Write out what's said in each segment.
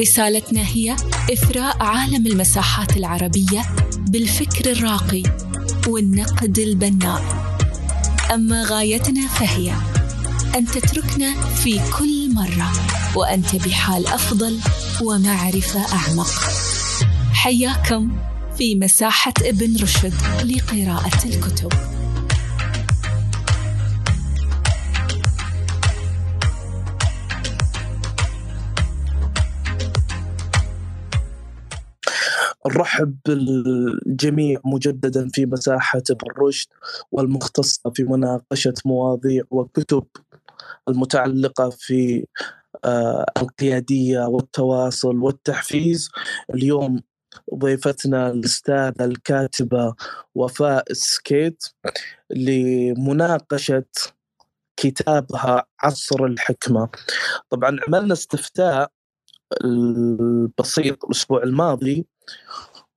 رسالتنا هي إثراء عالم المساحات العربية بالفكر الراقي والنقد البناء. أما غايتنا فهي أن تتركنا في كل مرة وأنت بحال أفضل ومعرفة أعمق. حياكم في مساحة ابن رشد لقراءة الكتب. نرحب بالجميع مجددا في مساحة ابن رشد والمختصة في مناقشة مواضيع وكتب المتعلقة في آه، القيادية والتواصل والتحفيز. اليوم ضيفتنا الأستاذة الكاتبة وفاء سكيت لمناقشة كتابها عصر الحكمة. طبعا عملنا استفتاء البسيط الأسبوع الماضي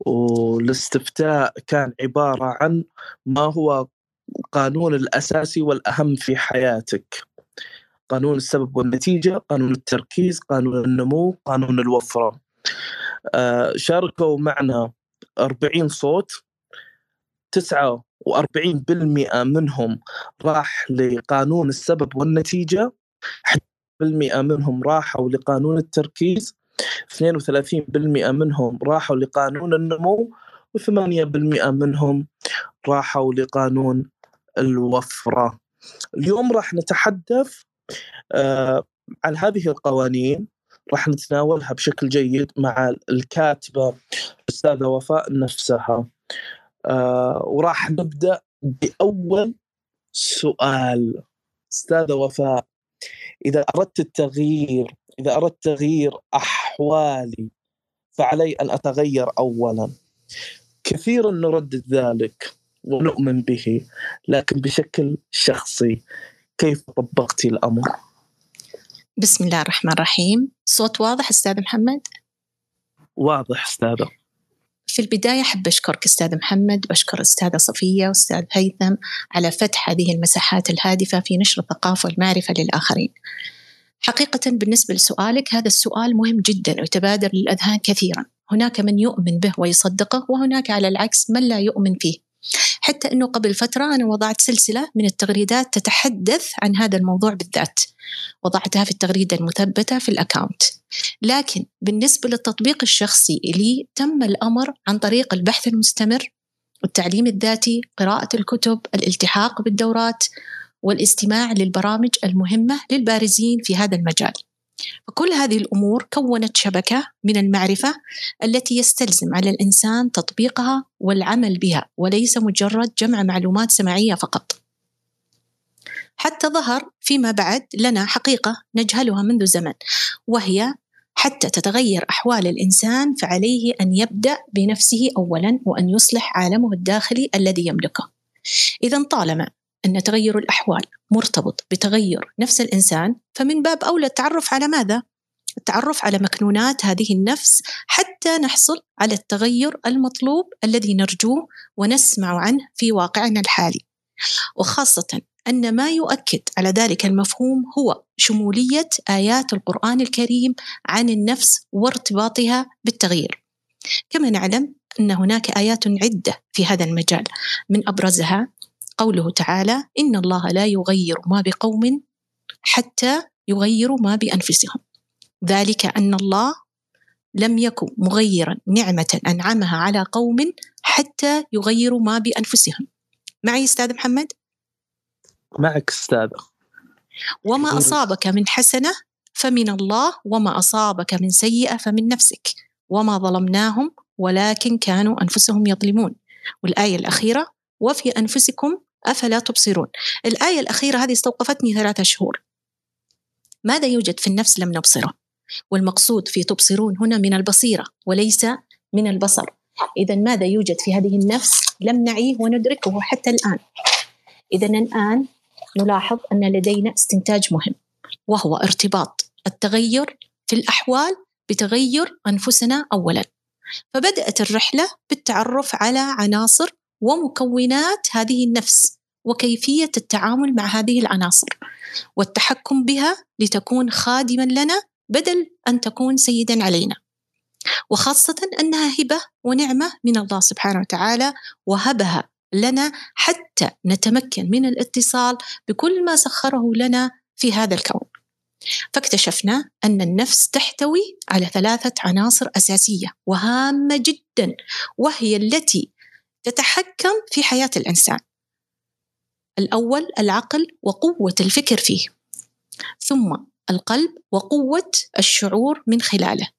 والاستفتاء كان عبارة عن ما هو القانون الأساسي والأهم في حياتك. قانون السبب والنتيجة قانون التركيز قانون النمو قانون الوفرة. آه، شاركوا معنا 40 صوت. 49% منهم راح لقانون السبب والنتيجة. 11% منهم راحوا لقانون التركيز. 32% منهم راحوا لقانون النمو و8% منهم راحوا لقانون الوفرة. اليوم راح نتحدث آه، عن هذه القوانين. راح نتناولها بشكل جيد مع الكاتبة الأستاذة وفاء نفسها. آه وراح نبدأ بأول سؤال. أستاذة وفاء إذا أردت التغيير إذا أردت تغيير أحوالي فعلي أن أتغير أولا كثيرا نردد ذلك ونؤمن به لكن بشكل شخصي كيف طبقتي الأمر؟ بسم الله الرحمن الرحيم صوت واضح أستاذ محمد؟ واضح أستاذة في البداية أحب أشكرك أستاذ محمد وأشكر أستاذة صفية وأستاذ هيثم على فتح هذه المساحات الهادفة في نشر الثقافة والمعرفة للآخرين حقيقة بالنسبة لسؤالك هذا السؤال مهم جدا ويتبادر للأذهان كثيرا. هناك من يؤمن به ويصدقه وهناك على العكس من لا يؤمن فيه. حتى أنه قبل فترة أنا وضعت سلسلة من التغريدات تتحدث عن هذا الموضوع بالذات. وضعتها في التغريدة المثبتة في الأكاونت. لكن بالنسبة للتطبيق الشخصي لي تم الأمر عن طريق البحث المستمر والتعليم الذاتي قراءة الكتب الالتحاق بالدورات والاستماع للبرامج المهمة للبارزين في هذا المجال فكل هذه الأمور كونت شبكة من المعرفة التي يستلزم على الإنسان تطبيقها والعمل بها وليس مجرد جمع معلومات سمعيه فقط. حتى ظهر فيما بعد لنا حقيقة نجهلها منذ زمن وهي حتى تتغير أحوال الإنسان فعليه أن يبدأ بنفسه اولا وأن يصلح عالمه الداخلي الذي يملكه. اذا طالما أن تغير الأحوال مرتبط بتغير نفس الإنسان فمن باب أولى التعرف على ماذا؟ التعرف على مكنونات هذه النفس حتى نحصل على التغير المطلوب الذي نرجوه ونسمع عنه في واقعنا الحالي وخاصة أن ما يؤكد على ذلك المفهوم هو شمولية آيات القرآن الكريم عن النفس وارتباطها بالتغيير كما نعلم أن هناك آيات عدة في هذا المجال من أبرزها قوله تعالى إن الله لا يغير ما بقوم حتى يغيروا ما بأنفسهم. ذلك أن الله لم يكن مغيرا نعمة أنعمها على قوم حتى يغيروا ما بأنفسهم. معي أستاذ محمد؟ معك أستاذة وما أصابك من حسنة فمن الله وما أصابك من سيئة فمن نفسك. وما ظلمناهم ولكن كانوا أنفسهم يظلمون. والآية الأخيرة وفي أنفسكم أفلا تبصرون. الآية الأخيرة هذه استوقفتني ثلاثة شهور. ماذا يوجد في النفس لم نبصره؟ والمقصود في تبصرون هنا من البصيرة وليس من البصر. إذا ماذا يوجد في هذه النفس لم نعيه وندركه حتى الآن؟ إذا الآن نلاحظ أن لدينا استنتاج مهم وهو ارتباط التغير في الأحوال بتغير أنفسنا أولاً. فبدأت الرحلة بالتعرف على عناصر ومكونات هذه النفس وكيفية التعامل مع هذه العناصر والتحكم بها لتكون خادما لنا بدل أن تكون سيدا علينا. وخاصة أنها هبة ونعمة من الله سبحانه وتعالى وهبها لنا حتى نتمكن من الاتصال بكل ما سخره لنا في هذا الكون. فاكتشفنا أن النفس تحتوي على ثلاثة عناصر أساسية وهامة جدا وهي التي تتحكم في حياة الإنسان. الأول العقل وقوة الفكر فيه. ثم القلب وقوة الشعور من خلاله.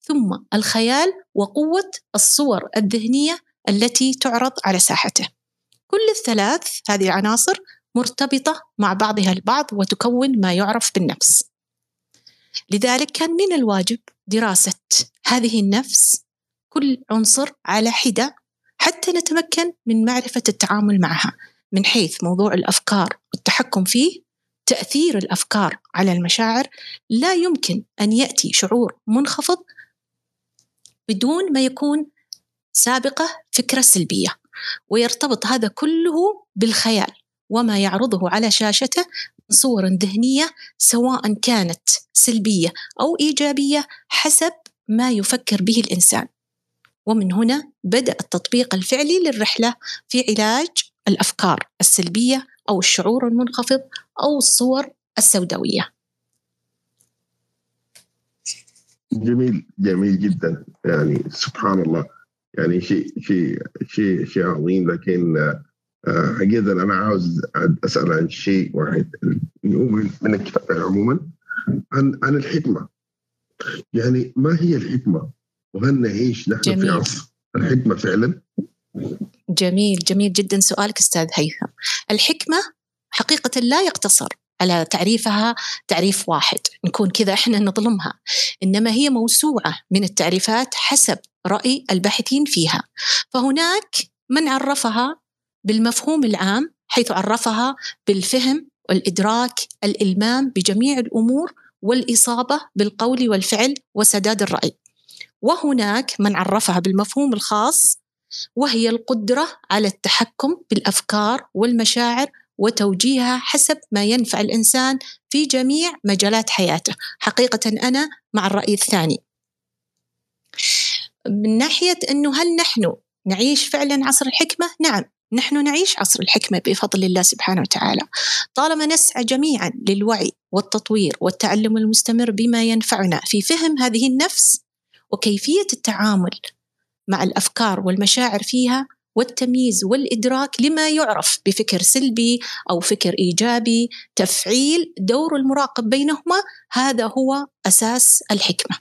ثم الخيال وقوة الصور الذهنية التي تعرض على ساحته. كل الثلاث هذه العناصر مرتبطة مع بعضها البعض وتكون ما يعرف بالنفس. لذلك كان من الواجب دراسة هذه النفس كل عنصر على حدة حتى نتمكن من معرفة التعامل معها من حيث موضوع الأفكار والتحكم فيه تأثير الأفكار على المشاعر لا يمكن أن يأتي شعور منخفض بدون ما يكون سابقة فكرة سلبية. ويرتبط هذا كله بالخيال وما يعرضه على شاشته من صور ذهنية سواء كانت سلبية أو إيجابية حسب ما يفكر به الإنسان. ومن هنا بدأ التطبيق الفعلي للرحلة في علاج الأفكار السلبية أو الشعور المنخفض أو الصور السوداوية. جميل جميل جدا. يعني سبحان الله. يعني شيء شيء شيء شيء عظيم. لكن حقيقة أنا عاوز أسأل عن شيء واحد. من من الكتاب عموما عن عن الحكمة. يعني ما هي الحكمة؟ وهل نعيش نحن جميل. في عصر الحكمة فعلا؟ جميل جميل جدا. سؤالك أستاذ هيثم. الحكمة حقيقة لا يقتصر على تعريفها تعريف واحد. نكون كذا إحنا نظلمها. إنما هي موسوعة من التعريفات حسب رأي الباحثين فيها. فهناك من عرفها بالمفهوم العام حيث عرفها بالفهم والإدراك الإلمام بجميع الأمور والإصابة بالقول والفعل وسداد الرأي. وهناك من عرفها بالمفهوم الخاص وهي القدرة على التحكم بالأفكار والمشاعر وتوجيهها حسب ما ينفع الإنسان في جميع مجالات حياته. حقيقة أنا مع الرأي الثاني. من ناحية إنه هل نحن نعيش فعلا عصر الحكمة؟ نعم نحن نعيش عصر الحكمة بفضل الله سبحانه وتعالى. طالما نسعى جميعا للوعي والتطوير والتعلم المستمر بما ينفعنا في فهم هذه النفس وكيفية التعامل مع الأفكار والمشاعر فيها والتمييز والإدراك لما يعرف بفكر سلبي أو فكر إيجابي تفعيل دور المراقب بينهما هذا هو أساس الحكمة.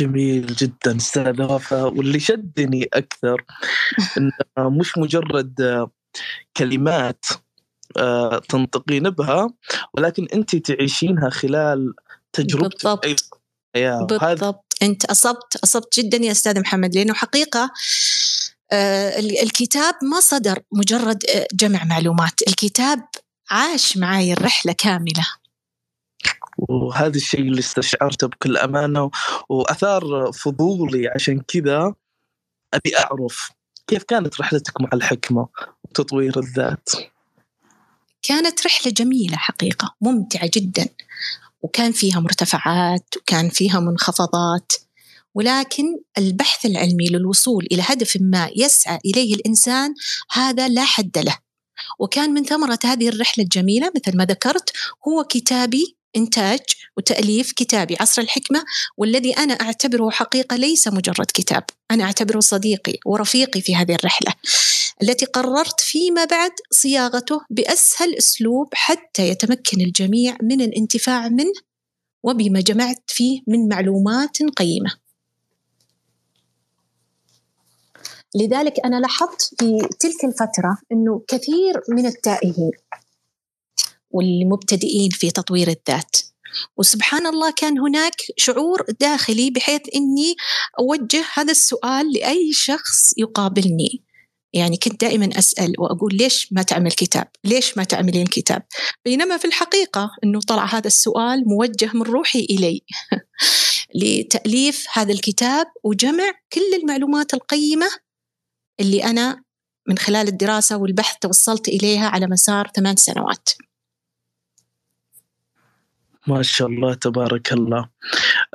جميل جدا أستاذ وفاء واللي شدني أكثر انه مش مجرد كلمات آه، تنطقين بها ولكن انت تعيشينها خلال تجربتك. بالضبط. بالضبط. أنت أصبت أصبت جدا يا أستاذ محمد لأنه حقيقة آه، الكتاب ما صدر مجرد آه، جمع معلومات. الكتاب عاش معي الرحلة كاملة. وهذا الشيء اللي استشعرته بكل أمانة وأثار فضولي. عشان كذا أبي أعرف كيف كانت رحلتك مع الحكمة وتطوير الذات؟ كانت رحلة جميلة حقيقة ممتعة جدا. وكان فيها مرتفعات وكان فيها منخفضات. ولكن البحث العلمي للوصول إلى هدف ما يسعى إليه الإنسان هذا لا حد له. وكان من ثمرة هذه الرحلة الجميلة مثل ما ذكرت هو كتابي إنتاج وتأليف كتابي عصر الحكمة والذي أنا أعتبره حقيقة ليس مجرد كتاب. أنا أعتبره صديقي ورفيقي في هذه الرحلة. التي قررت فيما بعد صياغته بأسهل أسلوب حتى يتمكن الجميع من الانتفاع منه وبما جمعت فيه من معلومات قيمة. لذلك أنا لاحظت في تلك الفترة أنه كثير من التائهين والمبتدئين في تطوير الذات وسبحان الله كان هناك شعور داخلي بحيث إني أوجه هذا السؤال لأي شخص يقابلني. يعني كنت دائما أسأل وأقول ليش ما تعمل كتاب؟ ليش ما تعملين كتاب؟ بينما في الحقيقة إنه طلع هذا السؤال موجه من روحي إلي لتأليف هذا الكتاب وجمع كل المعلومات القيمة اللي أنا من خلال الدراسة والبحث توصلت إليها على مسار ثمان سنوات. ما شاء الله تبارك الله.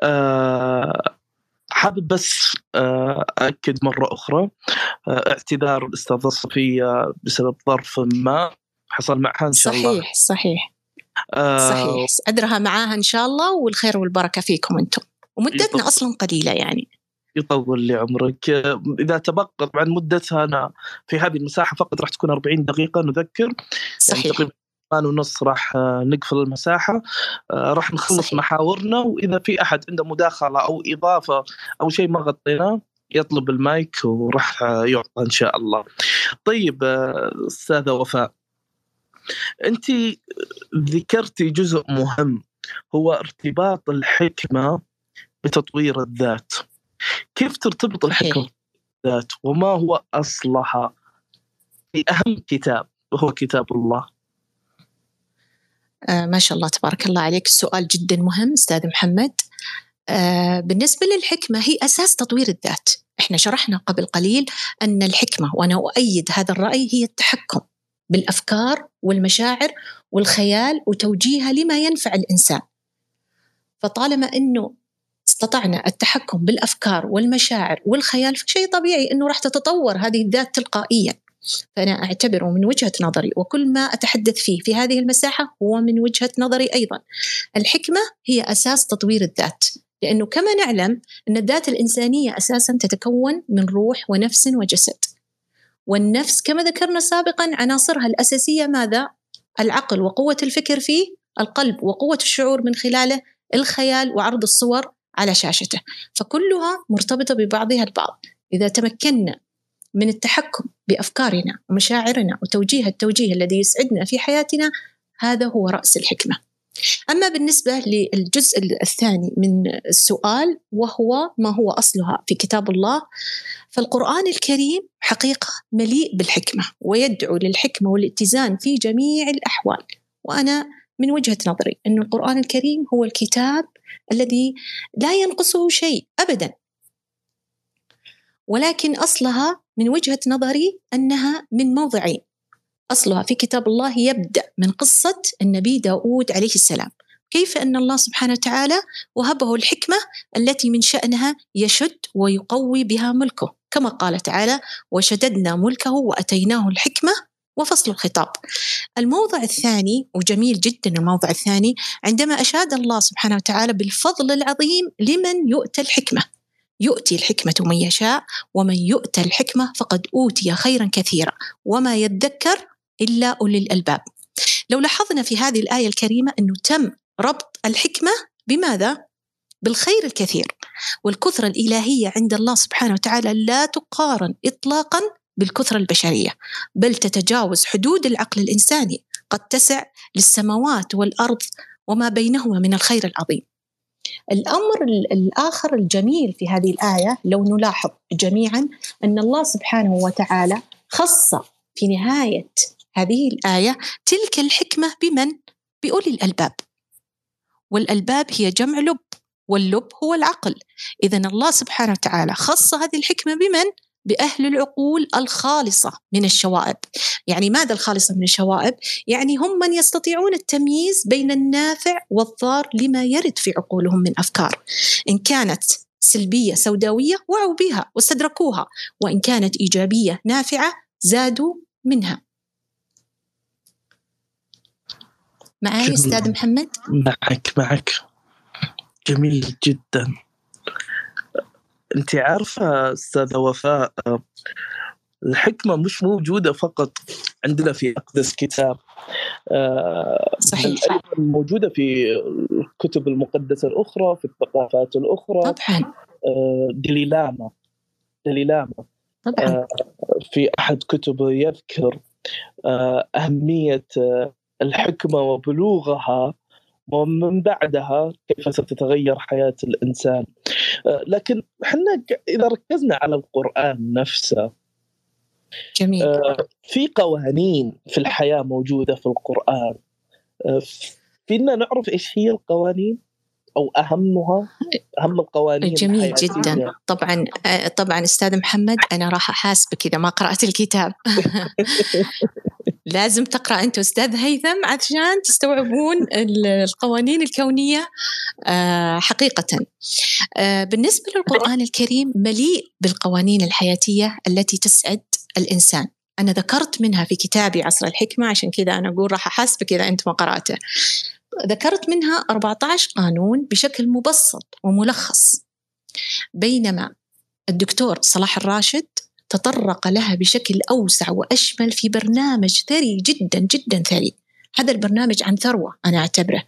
آه حابب بس آه، أكد مرة أخرى آه، اعتذار الأستاذة صفية بسبب ظرف ما. حصل معها إن شاء صحيح الله. صحيح صحيح. آه صحيح. أدرها معاها إن شاء الله والخير والبركة فيكم أنتم. ومدتنا. أصلا قليلة يعني. يطول لي عمرك. إذا تبقى طبعا مدتها أنا في هذه المساحة فقط راح تكون 40 دقيقة نذكر. صحيح. يعني ونص راح نقفل المساحة راح نخلص صحيح. محاورنا وإذا في أحد عنده مداخلة أو إضافة أو شيء ما غطيناه يطلب المايك وراح يعطى إن شاء الله. طيب أستاذة وفاء أنت ذكرتي جزء مهم هو ارتباط الحكمة بتطوير الذات. كيف ترتبط الحكمة بالذات؟ وما هو أصلها؟ في أهم كتاب وهو كتاب الله. آه ما شاء الله تبارك الله عليك. السؤال جدا مهم أستاذ محمد. آه بالنسبة للحكمة هي أساس تطوير الذات. إحنا شرحنا قبل قليل أن الحكمة وأنا أؤيد هذا الرأي هي التحكم بالأفكار والمشاعر والخيال وتوجيهها لما ينفع الإنسان. فطالما أنه استطعنا التحكم بالأفكار والمشاعر والخيال فشيء طبيعي أنه راح تتطور هذه الذات تلقائيا. فأنا أعتبره من وجهة نظري وكل ما أتحدث فيه في هذه المساحة هو من وجهة نظري أيضا. الحكمة هي أساس تطوير الذات لأنه كما نعلم أن الذات الإنسانية أساسا تتكون من روح ونفس وجسد. والنفس كما ذكرنا سابقا عناصرها الأساسية ماذا؟ العقل وقوة الفكر فيه القلب وقوة الشعور من خلاله الخيال وعرض الصور على شاشته. فكلها مرتبطة ببعضها البعض. إذا تمكنا من التحكم بأفكارنا ومشاعرنا وتوجيه التوجيه الذي يسعدنا في حياتنا هذا هو رأس الحكمة. أما بالنسبة للجزء الثاني من السؤال وهو ما هو أصلها في كتاب الله فالقرآن الكريم حقيقة مليء بالحكمة ويدعو للحكمة والاتزان في جميع الأحوال وأنا من وجهة نظري أن القرآن الكريم هو الكتاب الذي لا ينقصه شيء ابدا ولكن أصلها من وجهة نظري أنها من موضعين أصلها في كتاب الله يبدأ من قصة النبي داود عليه السلام. كيف أن الله سبحانه وتعالى وهبه الحكمة التي من شأنها يشد ويقوي بها ملكه. كما قال تعالى وشددنا ملكه وأتيناه الحكمة وفصل الخطاب. الموضع الثاني وجميل جدا الموضع الثاني عندما أشاد الله سبحانه وتعالى بالفضل العظيم لمن يؤتى الحكمة. يؤتي الحكمة من يشاء ومن يؤتى الحكمة فقد أوتي خيرا كثيرا وما يذكر إلا أولي الألباب. لو لاحظنا في هذه الآية الكريمة أنه تم ربط الحكمة بماذا؟ بالخير الكثير. والكثرة الإلهية عند الله سبحانه وتعالى لا تقارن إطلاقا بالكثرة البشرية بل تتجاوز حدود العقل الإنساني قد تسع للسماوات والأرض وما بينهما من الخير العظيم. الأمر الآخر الجميل في هذه الآية لو نلاحظ جميعا أن الله سبحانه وتعالى خص في نهاية هذه الآية تلك الحكمة بمن؟ بأولي الألباب والألباب هي جمع لب واللب هو العقل إذا الله سبحانه وتعالى خص هذه الحكمة بمن؟ بأهل العقول الخالصة من الشوائب. يعني ماذا الخالصة من الشوائب؟ يعني هم من يستطيعون التمييز بين النافع والضار لما يرد في عقولهم من أفكار. إن كانت سلبية سوداوية وعوا بها واستدركوها وإن كانت إيجابية نافعة زادوا منها. معي أستاذ محمد؟ معك معك. جميل جدا. انت عارفة أستاذة وفاء الحكمة مش موجودة فقط عندنا في أقدس كتاب آه، صحيح. موجودة في الكتب المقدسة الأخرى في الثقافات الأخرى طبعا. آه، دليلاما دليلاما طبعا. آه، في أحد كتبه يذكر أهمية الحكمة وبلوغها ومن بعدها كيف ستتغير حياة الإنسان. آه، لكن إحنا إذا ركزنا على القرآن نفسه جميل. آه، في قوانين في الحياة موجودة في القرآن. آه، فينا نعرف إيش هي القوانين أو أهمها؟ أهم القوانين جميل جدا. طبعا طبعا أستاذ محمد أنا راح أحاسبك إذا ما قرأت الكتاب. لازم تقرأ أنت أستاذ هيثم عشان تستوعبون القوانين الكونية آه، حقيقة. آه، بالنسبة للقرآن الكريم مليء بالقوانين الحياتية التي تسعد الإنسان. أنا ذكرت منها في كتابي عصر الحكمة عشان كذا أنا أقول راح أحاسبك إذا أنت ما قرأته. ذكرت منها 14 قانون بشكل مبسط وملخص. بينما الدكتور صلاح الراشد تطرق لها بشكل أوسع وأشمل في برنامج ثري جدا جدا ثري. هذا البرنامج عن ثروة أنا أعتبره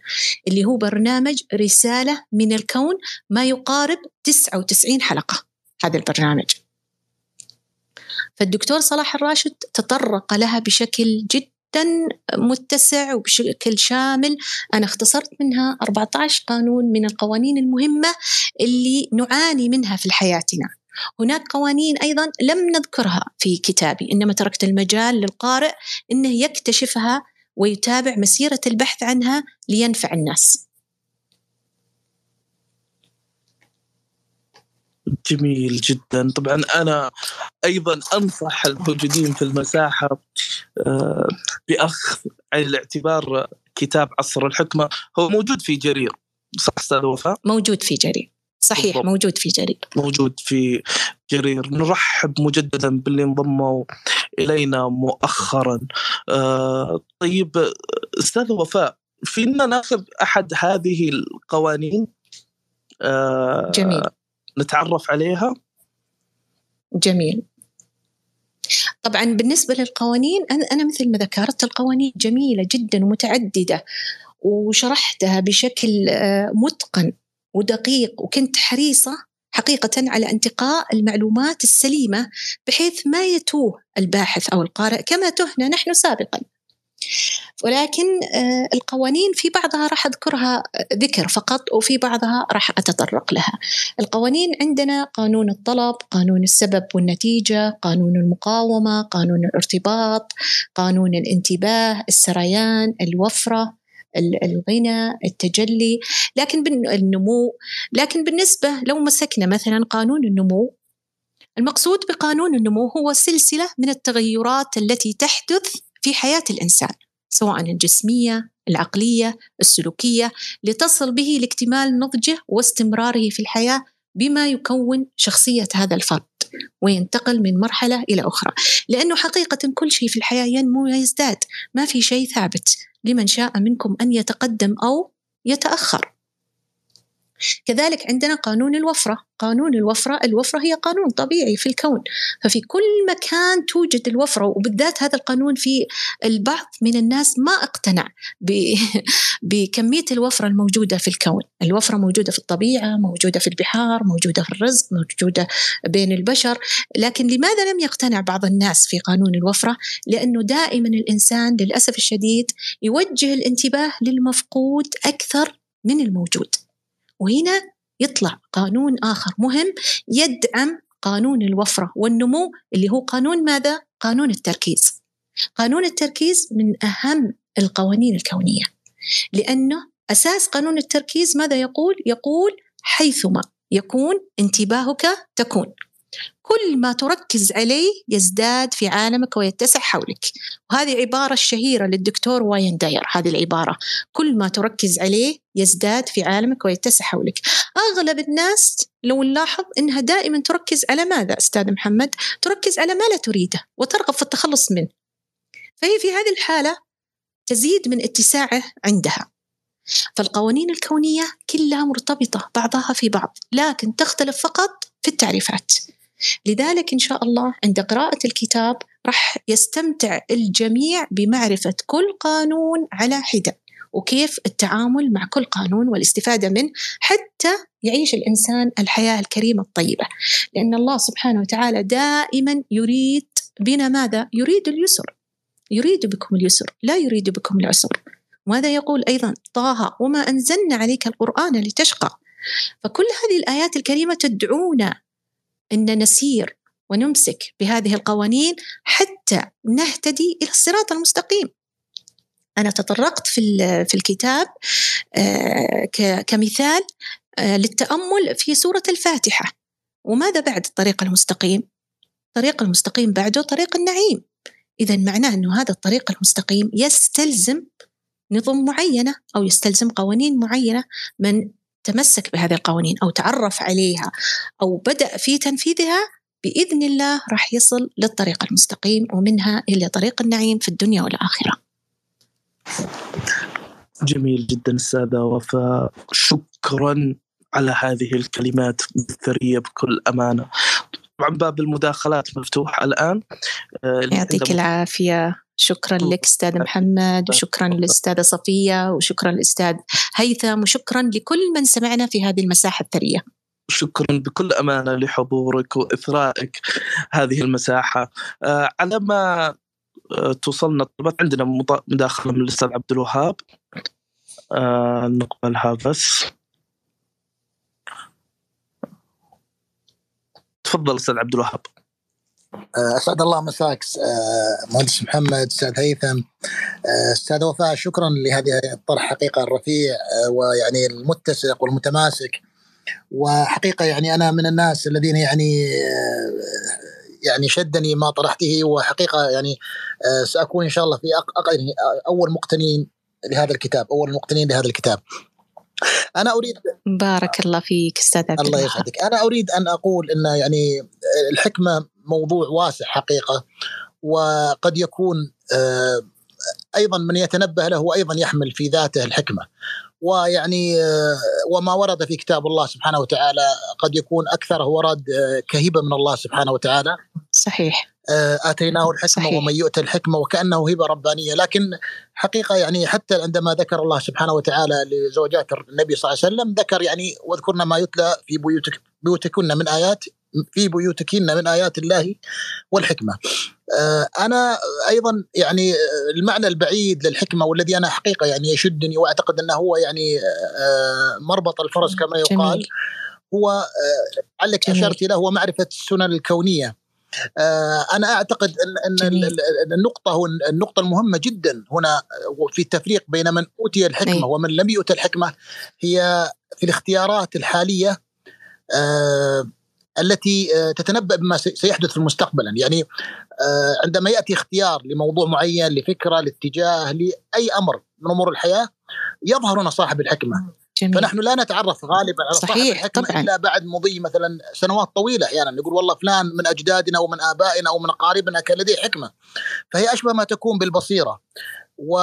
اللي هو برنامج رسالة من الكون ما يقارب 99 حلقة هذا البرنامج. فالدكتور صلاح الراشد تطرق لها بشكل جدا متسع وبشكل شامل. أنا اختصرت منها 14 قانون من القوانين المهمة اللي نعاني منها في حياتنا هناك قوانين أيضا لم نذكرها في كتابي إنما تركت المجال للقارئ أنه يكتشفها ويتابع مسيرة البحث عنها لينفع الناس. جميل جدا. طبعا أنا أيضا أنصح الموجودين في المساحة آه، بأخذ عين الاعتبار كتاب عصر الحكمة. هو موجود في جرير صح أستاذ وفاء؟ موجود في جرير. صحيح بالضبط. موجود في جرير. موجود في جرير. نرحب مجددا باللي انضموا إلينا مؤخرا. آه طيب أستاذ وفاء فينا نأخذ أحد هذه القوانين؟ آه جميل. نتعرف عليها؟ جميل. طبعا بالنسبة للقوانين أنا مثل ما ذكرت القوانين جميلة جدا ومتعددة وشرحتها بشكل آه، متقن. ودقيق وكنت حريصة حقيقة على انتقاء المعلومات السليمة بحيث ما يتوه الباحث أو القارئ كما تهنا نحن سابقا. ولكن آه، القوانين في بعضها راح أذكرها ذكر فقط وفي بعضها راح أتطرق لها. القوانين عندنا قانون الطلب قانون السبب والنتيجة قانون المقاومة قانون الارتباط قانون الانتباه السريان الوفرة. الغنى التجلي لكن النمو. لكن بالنسبة لو مسكنا مثلا قانون النمو المقصود بقانون النمو هو سلسلة من التغيرات التي تحدث في حياة الإنسان سواء الجسمية العقلية السلوكية لتصل به لاكتمال نضجه واستمراره في الحياة بما يكون شخصية هذا الفرد وينتقل من مرحلة إلى أخرى. لأنه حقيقة كل شيء في الحياة ينمو ويزداد ما في شيء ثابت. لمن شاء منكم أن يتقدم أو يتأخر. كذلك عندنا قانون الوفرة. قانون الوفرة الوفرة هي قانون طبيعي في الكون. ففي كل مكان توجد الوفرة وبالذات هذا القانون في البعض من الناس ما اقتنع بكمية الوفرة الموجودة في الكون. الوفرة موجودة في الطبيعة موجودة في البحار موجودة في الرزق موجودة بين البشر. لكن لماذا لم يقتنع بعض الناس في قانون الوفرة؟ لأنه دائما الإنسان للأسف الشديد يوجه الانتباه للمفقود أكثر من الموجود. وهنا يطلع قانون آخر مهم يدعم قانون الوفرة والنمو اللي هو قانون ماذا؟ قانون التركيز قانون التركيز من أهم القوانين الكونية لأنه أساس قانون التركيز ماذا يقول؟ يقول حيثما يكون انتباهك تكون كل ما تركز عليه يزداد في عالمك ويتسع حولك. وهذه عبارة الشهيرة للدكتور واين داير هذه العبارة. كل ما تركز عليه يزداد في عالمك ويتسع حولك. أغلب الناس لو نلاحظ أنها دائما تركز على ماذا أستاذ محمد؟ تركز على ما لا تريده وترغب في التخلص منه. فهي في هذه الحالة تزيد من اتساعه عندها. فالقوانين الكونية كلها مرتبطة بعضها في بعض لكن تختلف فقط في التعريفات. لذلك إن شاء الله عند قراءة الكتاب راح يستمتع الجميع بمعرفة كل قانون على حدة وكيف التعامل مع كل قانون والاستفادة منه حتى يعيش الإنسان الحياة الكريمة الطيبة. لأن الله سبحانه وتعالى دائما يريد بنا ماذا؟ يريد اليسر. يريد بكم اليسر لا يريد بكم العسر. ماذا يقول أيضا؟ طه وما أنزلنا عليك القرآن لتشقى. فكل هذه الآيات الكريمة تدعونا أن نسير ونمسك بهذه القوانين حتى نهتدي إلى الصراط المستقيم. أنا تطرقت في في الكتاب آه، كمثال آه، للتأمل في سورة الفاتحة. وماذا بعد الطريق المستقيم؟ الطريق المستقيم بعده طريق النعيم. إذا معناه أنه هذا الطريق المستقيم يستلزم نظم معينة أو يستلزم قوانين معينة من تمسك بهذه القوانين أو تعرف عليها أو بدأ في تنفيذها بإذن الله راح يصل للطريق المستقيم ومنها إلى طريق النعيم في الدنيا والآخرة. جميل جدا أستاذة وفاء. شكرا على هذه الكلمات الثرية بكل أمانة. طبعا باب المداخلات مفتوح الآن. آه، يعطيك العافية. شكرا لك أستاذ محمد وشكرا للأستاذة صفية وشكرا للاستاذ هيثم وشكرا لكل من سمعنا في هذه المساحة الثرية. شكرا بكل أمانة لحضورك وإثرائك هذه المساحة. آه على ما آه توصلنا طلبات عندنا مداخلة من الأستاذ عبد الوهاب. آه نقبلها بس تفضل أستاذ عبد الوهاب. أسعد الله مساك آه، مهندس محمد أستاذ هيثم. آه، أستاذ وفاء شكرا لهذه الطرح حقيقة الرفيع ويعني المتسق والمتماسك. وحقيقة يعني أنا من الناس الذين يعني يعني شدني ما طرحته وحقيقة يعني سأكون إن شاء الله في أول مقتنين لهذا الكتاب أول المقتنين لهذا الكتاب. أنا أريد بارك الله فيك أستاذ عبد الله يسعدك. أنا أريد أن أقول إن يعني الحكمة موضوع واسع حقيقة وقد يكون آه، أيضا من يتنبه له أيضا يحمل في ذاته الحكمة. ويعني آه، وما ورد في كتاب الله سبحانه وتعالى قد يكون اكثره ورد آه، كهبة من الله سبحانه وتعالى. صحيح. آتيناه الحكمة صحيح. ومن يؤتى الحكمة وكأنه هبة ربانية. لكن حقيقة يعني حتى عندما ذكر الله سبحانه وتعالى لزوجات النبي صلى الله عليه وسلم ذكر يعني واذكرن ما يتلى في بيوتك بيوتكن من آيات في بيوتكن من آيات الله والحكمة. آه، أنا أيضا يعني المعنى البعيد للحكمة والذي أنا حقيقة يعني يشدني وأعتقد أنه هو يعني آه، مربط الفرس كما يقال جميل. هو علك آه، أشرت له هو معرفة السنن الكونية أنا أعتقد أن أن النقطة النقطة المهمة جدا هنا في التفريق بين من أوتي الحكمة ومن لم يؤت الحكمة هي في الاختيارات الحالية التي آه، تتنبأ بما سيحدث المستقبلا يعني آه، عندما يأتي اختيار لموضوع معين لفكرة لاتجاه لأي أمر من أمور الحياة يظهر هنا صاحب الحكمة جميل. فنحن لا نتعرف غالبا على صحيح. صاحب الحكمة طبعا. إلا بعد مضي مثلا سنوات طويلة أحيانا نقول والله فلان من أجدادنا ومن آبائنا ومن أقاربنا كان لديه حكمة فهي أشبه ما تكون بالبصيرة و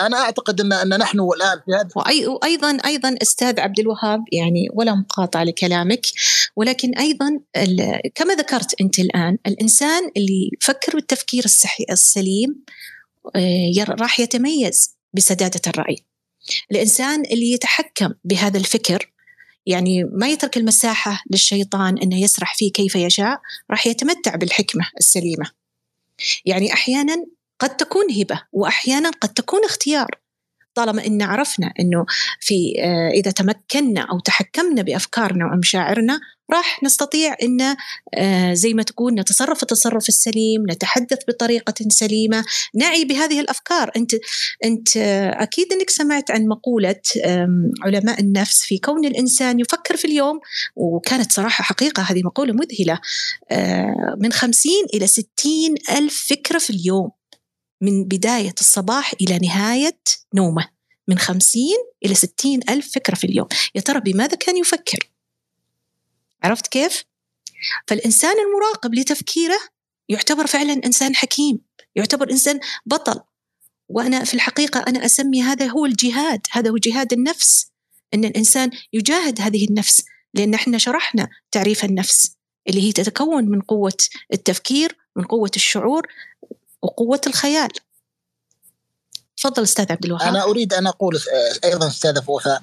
أنا أعتقد ان إن نحن الآن في هذا وأيضا أيضا أستاذ عبد الوهاب يعني ولا مقاطعة لكلامك ولكن أيضا كما ذكرت أنت الآن الإنسان اللي يفكر بالتفكير الصحي السليم آه، راح يتميز بسدادة الرأي. الإنسان اللي يتحكم بهذا الفكر يعني ما يترك المساحة للشيطان إنه يسرح فيه كيف يشاء راح يتمتع بالحكمة السليمة. يعني أحيانا قد تكون هبة وأحيانا قد تكون اختيار طالما إن عرفنا إنه في آه، إذا تمكنا أو تحكمنا بأفكارنا ومشاعرنا راح نستطيع إن آه، زي ما تقول نتصرف التصرف السليم، نتحدث بطريقة سليمة، نعي بهذه الأفكار، أنت أنت آه، أكيد إنك سمعت عن مقولة علماء النفس في كون الإنسان يفكر في اليوم وكانت صراحة حقيقة هذه مقولة مذهلة من خمسين إلى ستين ألف فكرة في اليوم. من بداية الصباح إلى نهاية نومه من خمسين إلى ستين ألف فكرة في اليوم. يا ترى بماذا كان يفكر؟ عرفت كيف؟ فالإنسان المراقب لتفكيره يعتبر فعلا إنسان حكيم يعتبر إنسان بطل. وأنا في الحقيقة أنا أسمي هذا هو الجهاد هذا هو جهاد النفس أن الإنسان يجاهد هذه النفس لأن إحنا شرحنا تعريف النفس اللي هي تتكون من قوة التفكير من قوة الشعور وقوة الخيال. تفضل أستاذ عبد الوهاب. أنا أريد أن أقول أيضا أستاذة وفاء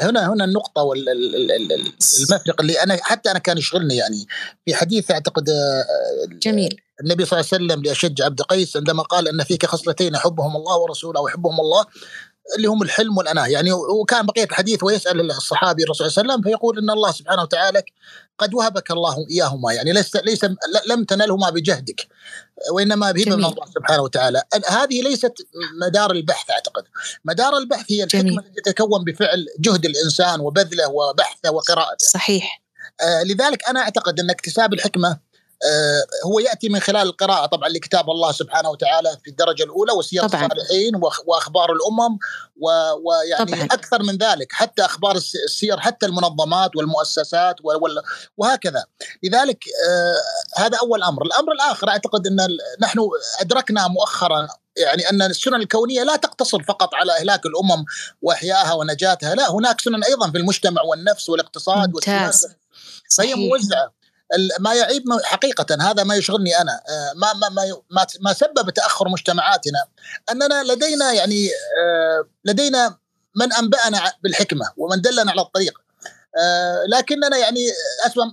هنا هنا النقطة والمفرق اللي أنا حتى أنا كان يشغلني يعني. في حديث أعتقد جميل. النبي صلى الله عليه وسلم لأشج عبد قيس عندما قال إن فيك خصلتين يحبهم الله ورسوله أو يحبهم الله. اللي هم الحلم والأناة. يعني وكان بقية الحديث ويسأل الصحابي الرسول صلى الله عليه وسلم فيقول إن الله سبحانه وتعالى قد وهبك الله إياهما. يعني ليس ليس لم تنلهما بجهدك وإنما بهبه من الله سبحانه وتعالى. هذه ليست مدار البحث أعتقد. مدار البحث هي الحكمة التي تتكون بفعل جهد الإنسان وبذله وبحثه وقراءته. صحيح. آه لذلك أنا أعتقد أن اكتساب الحكمة هو يأتي من خلال القراءة طبعا لكتاب الله سبحانه وتعالى في الدرجة الأولى وسير الصالحين وأخبار الأمم ويعني طبعاً. أكثر من ذلك حتى أخبار السير حتى المنظمات والمؤسسات وهكذا. لذلك آه هذا أول أمر. الأمر الآخر أعتقد أن نحن أدركنا مؤخرا يعني أن السنن الكونية لا تقتصر فقط على إهلاك الأمم وإحيائها ونجاتها لا هناك سنن أيضا في المجتمع والنفس والاقتصاد والسياسة. فهي موزعة. ما يعيب حقيقة هذا ما يشغلني أنا. آه، ما ما ما ما سبب تأخر مجتمعاتنا. أننا لدينا يعني آه، لدينا من أنبأنا بالحكمة ومن دلنا على الطريق. آه، لكننا يعني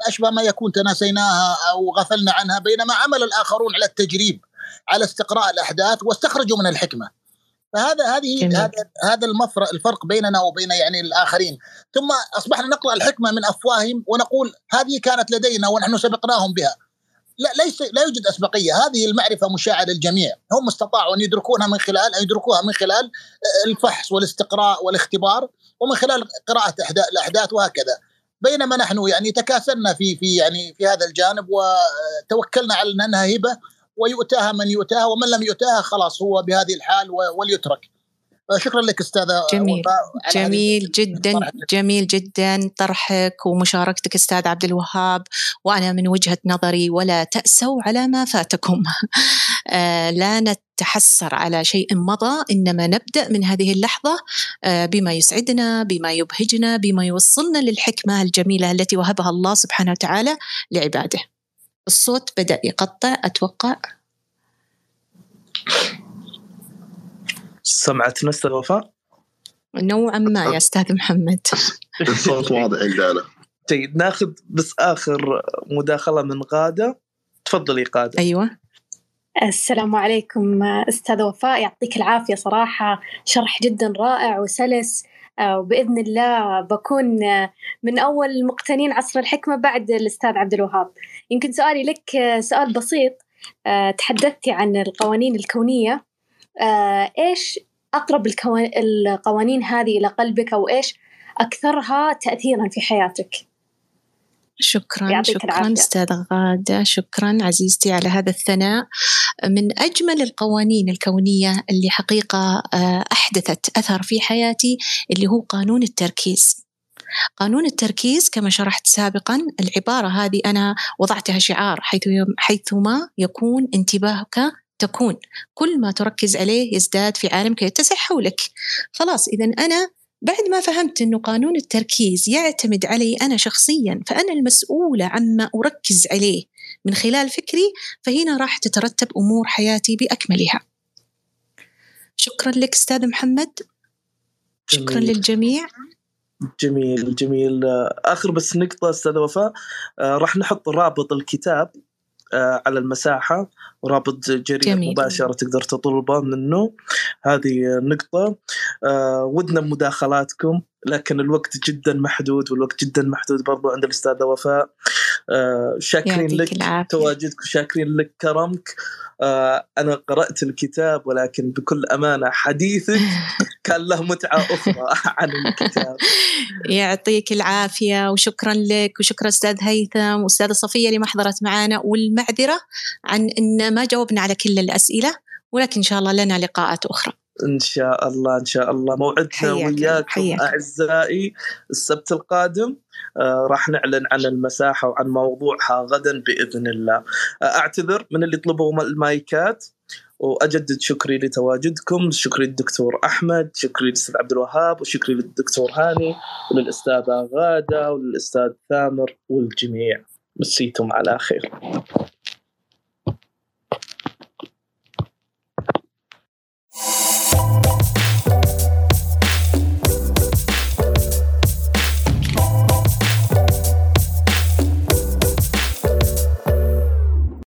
أشبه ما يكون تناسيناها أو غفلنا عنها بينما عمل الآخرون على التجريب على استقراء الأحداث واستخرجوا من الحكمة. فهذا هذه هذا هذا المفرق الفرق بيننا وبين يعني الآخرين. ثم أصبحنا نقرأ الحكمة من أفواههم ونقول هذه كانت لدينا ونحن سبقناهم بها. لا ليس لا يوجد أسبقية. هذه المعرفة مشاعه للجميع. هم استطاعوا أن يدركونها من خلال أن يدركوها من خلال الفحص والاستقراء والاختبار ومن خلال قراءة الأحداث وهكذا. بينما نحن يعني تكاسلنا في في يعني في هذا الجانب وتوكلنا على أنها هبة ويؤتاها من يؤتاها ومن لم يؤتاها خلاص هو بهذه الحال وليترك. شكرا لك أستاذة جميل. جميل جدا جميل جدا طرحك ومشاركتك أستاذ عبد الوهاب وأنا من وجهة نظري ولا تأسوا على ما فاتكم. آه، لا نتحسر على شيء مضى إنما نبدأ من هذه اللحظة آه، بما يسعدنا بما يبهجنا بما يوصلنا للحكمة الجميلة التي وهبها الله سبحانه وتعالى لعباده. الصوت بدأ يقطع أتوقع. سمعتنا أستاذ وفاء؟ نوعا ما يا أستاذ محمد. الصوت واضح عندنا جيد ناخذ بس آخر مداخلة من غادة. تفضلي غادة. أيوة. السلام عليكم أستاذ وفاء يعطيك العافية صراحة. شرح جدا رائع وسلس آه، وبإذن الله بكون آه، من أول المقتنين عصر الحكمة بعد الأستاذ عبد الوهاب. يمكن سؤالي لك آه، سؤال بسيط. تحدثتي عن القوانين الكونية. إيش أقرب القوانين هذه إلى قلبك أو إيش أكثرها تأثيرا في حياتك؟ شكرا شكرا استاذة غادة شكرا عزيزتي على هذا الثناء. من أجمل القوانين الكونية اللي حقيقة آه، أحدثت أثر في حياتي اللي هو قانون التركيز. قانون التركيز كما شرحت سابقا العبارة هذه أنا وضعتها شعار حيث حيثما يكون انتباهك تكون. كل ما تركز عليه يزداد في عالمك يتسع حولك. خلاص إذا أنا بعد ما فهمت أنه قانون التركيز يعتمد علي أنا شخصيا فأنا المسؤولة عما أركز عليه من خلال فكري فهنا راح تترتب أمور حياتي بأكملها. شكرا لك أستاذ محمد. شكرا جميل. للجميع. جميل جميل. آخر بس نقطة أستاذ وفاء آه راح نحط رابط الكتاب آه، على المساحة ورابط جرير مباشرة تقدر تطلبه منه. هذه نقطة. آه، ودنا مداخلاتكم لكن الوقت جدا محدود والوقت جدا محدود برضو عند الأستاذة وفاء. شاكرين لك تواجدك وشاكرين لك كرمك. أنا قرأت الكتاب ولكن بكل أمانة حديثك كان له متعة أخرى عن الكتاب. يعطيك العافية وشكرا لك وشكرا أستاذ هيثم وأستاذة صفية اللي ما حضرت معنا والمعذرة عن أن ما جاوبنا على كل الأسئلة ولكن إن شاء الله لنا لقاءات أخرى. إن شاء الله إن شاء الله. موعدنا وياكم أعزائي السبت القادم. آه راح نعلن عن المساحة وعن موضوعها غدا بإذن الله. آه أعتذر من اللي طلبوا المايكات. وأجدد شكري لتواجدكم شكري للدكتور أحمد شكري للأستاذ عبد الوهاب وشكري للدكتور هاني وللأستاذة غادة وللأستاذ ثامر والجميع. مسيتم على خير.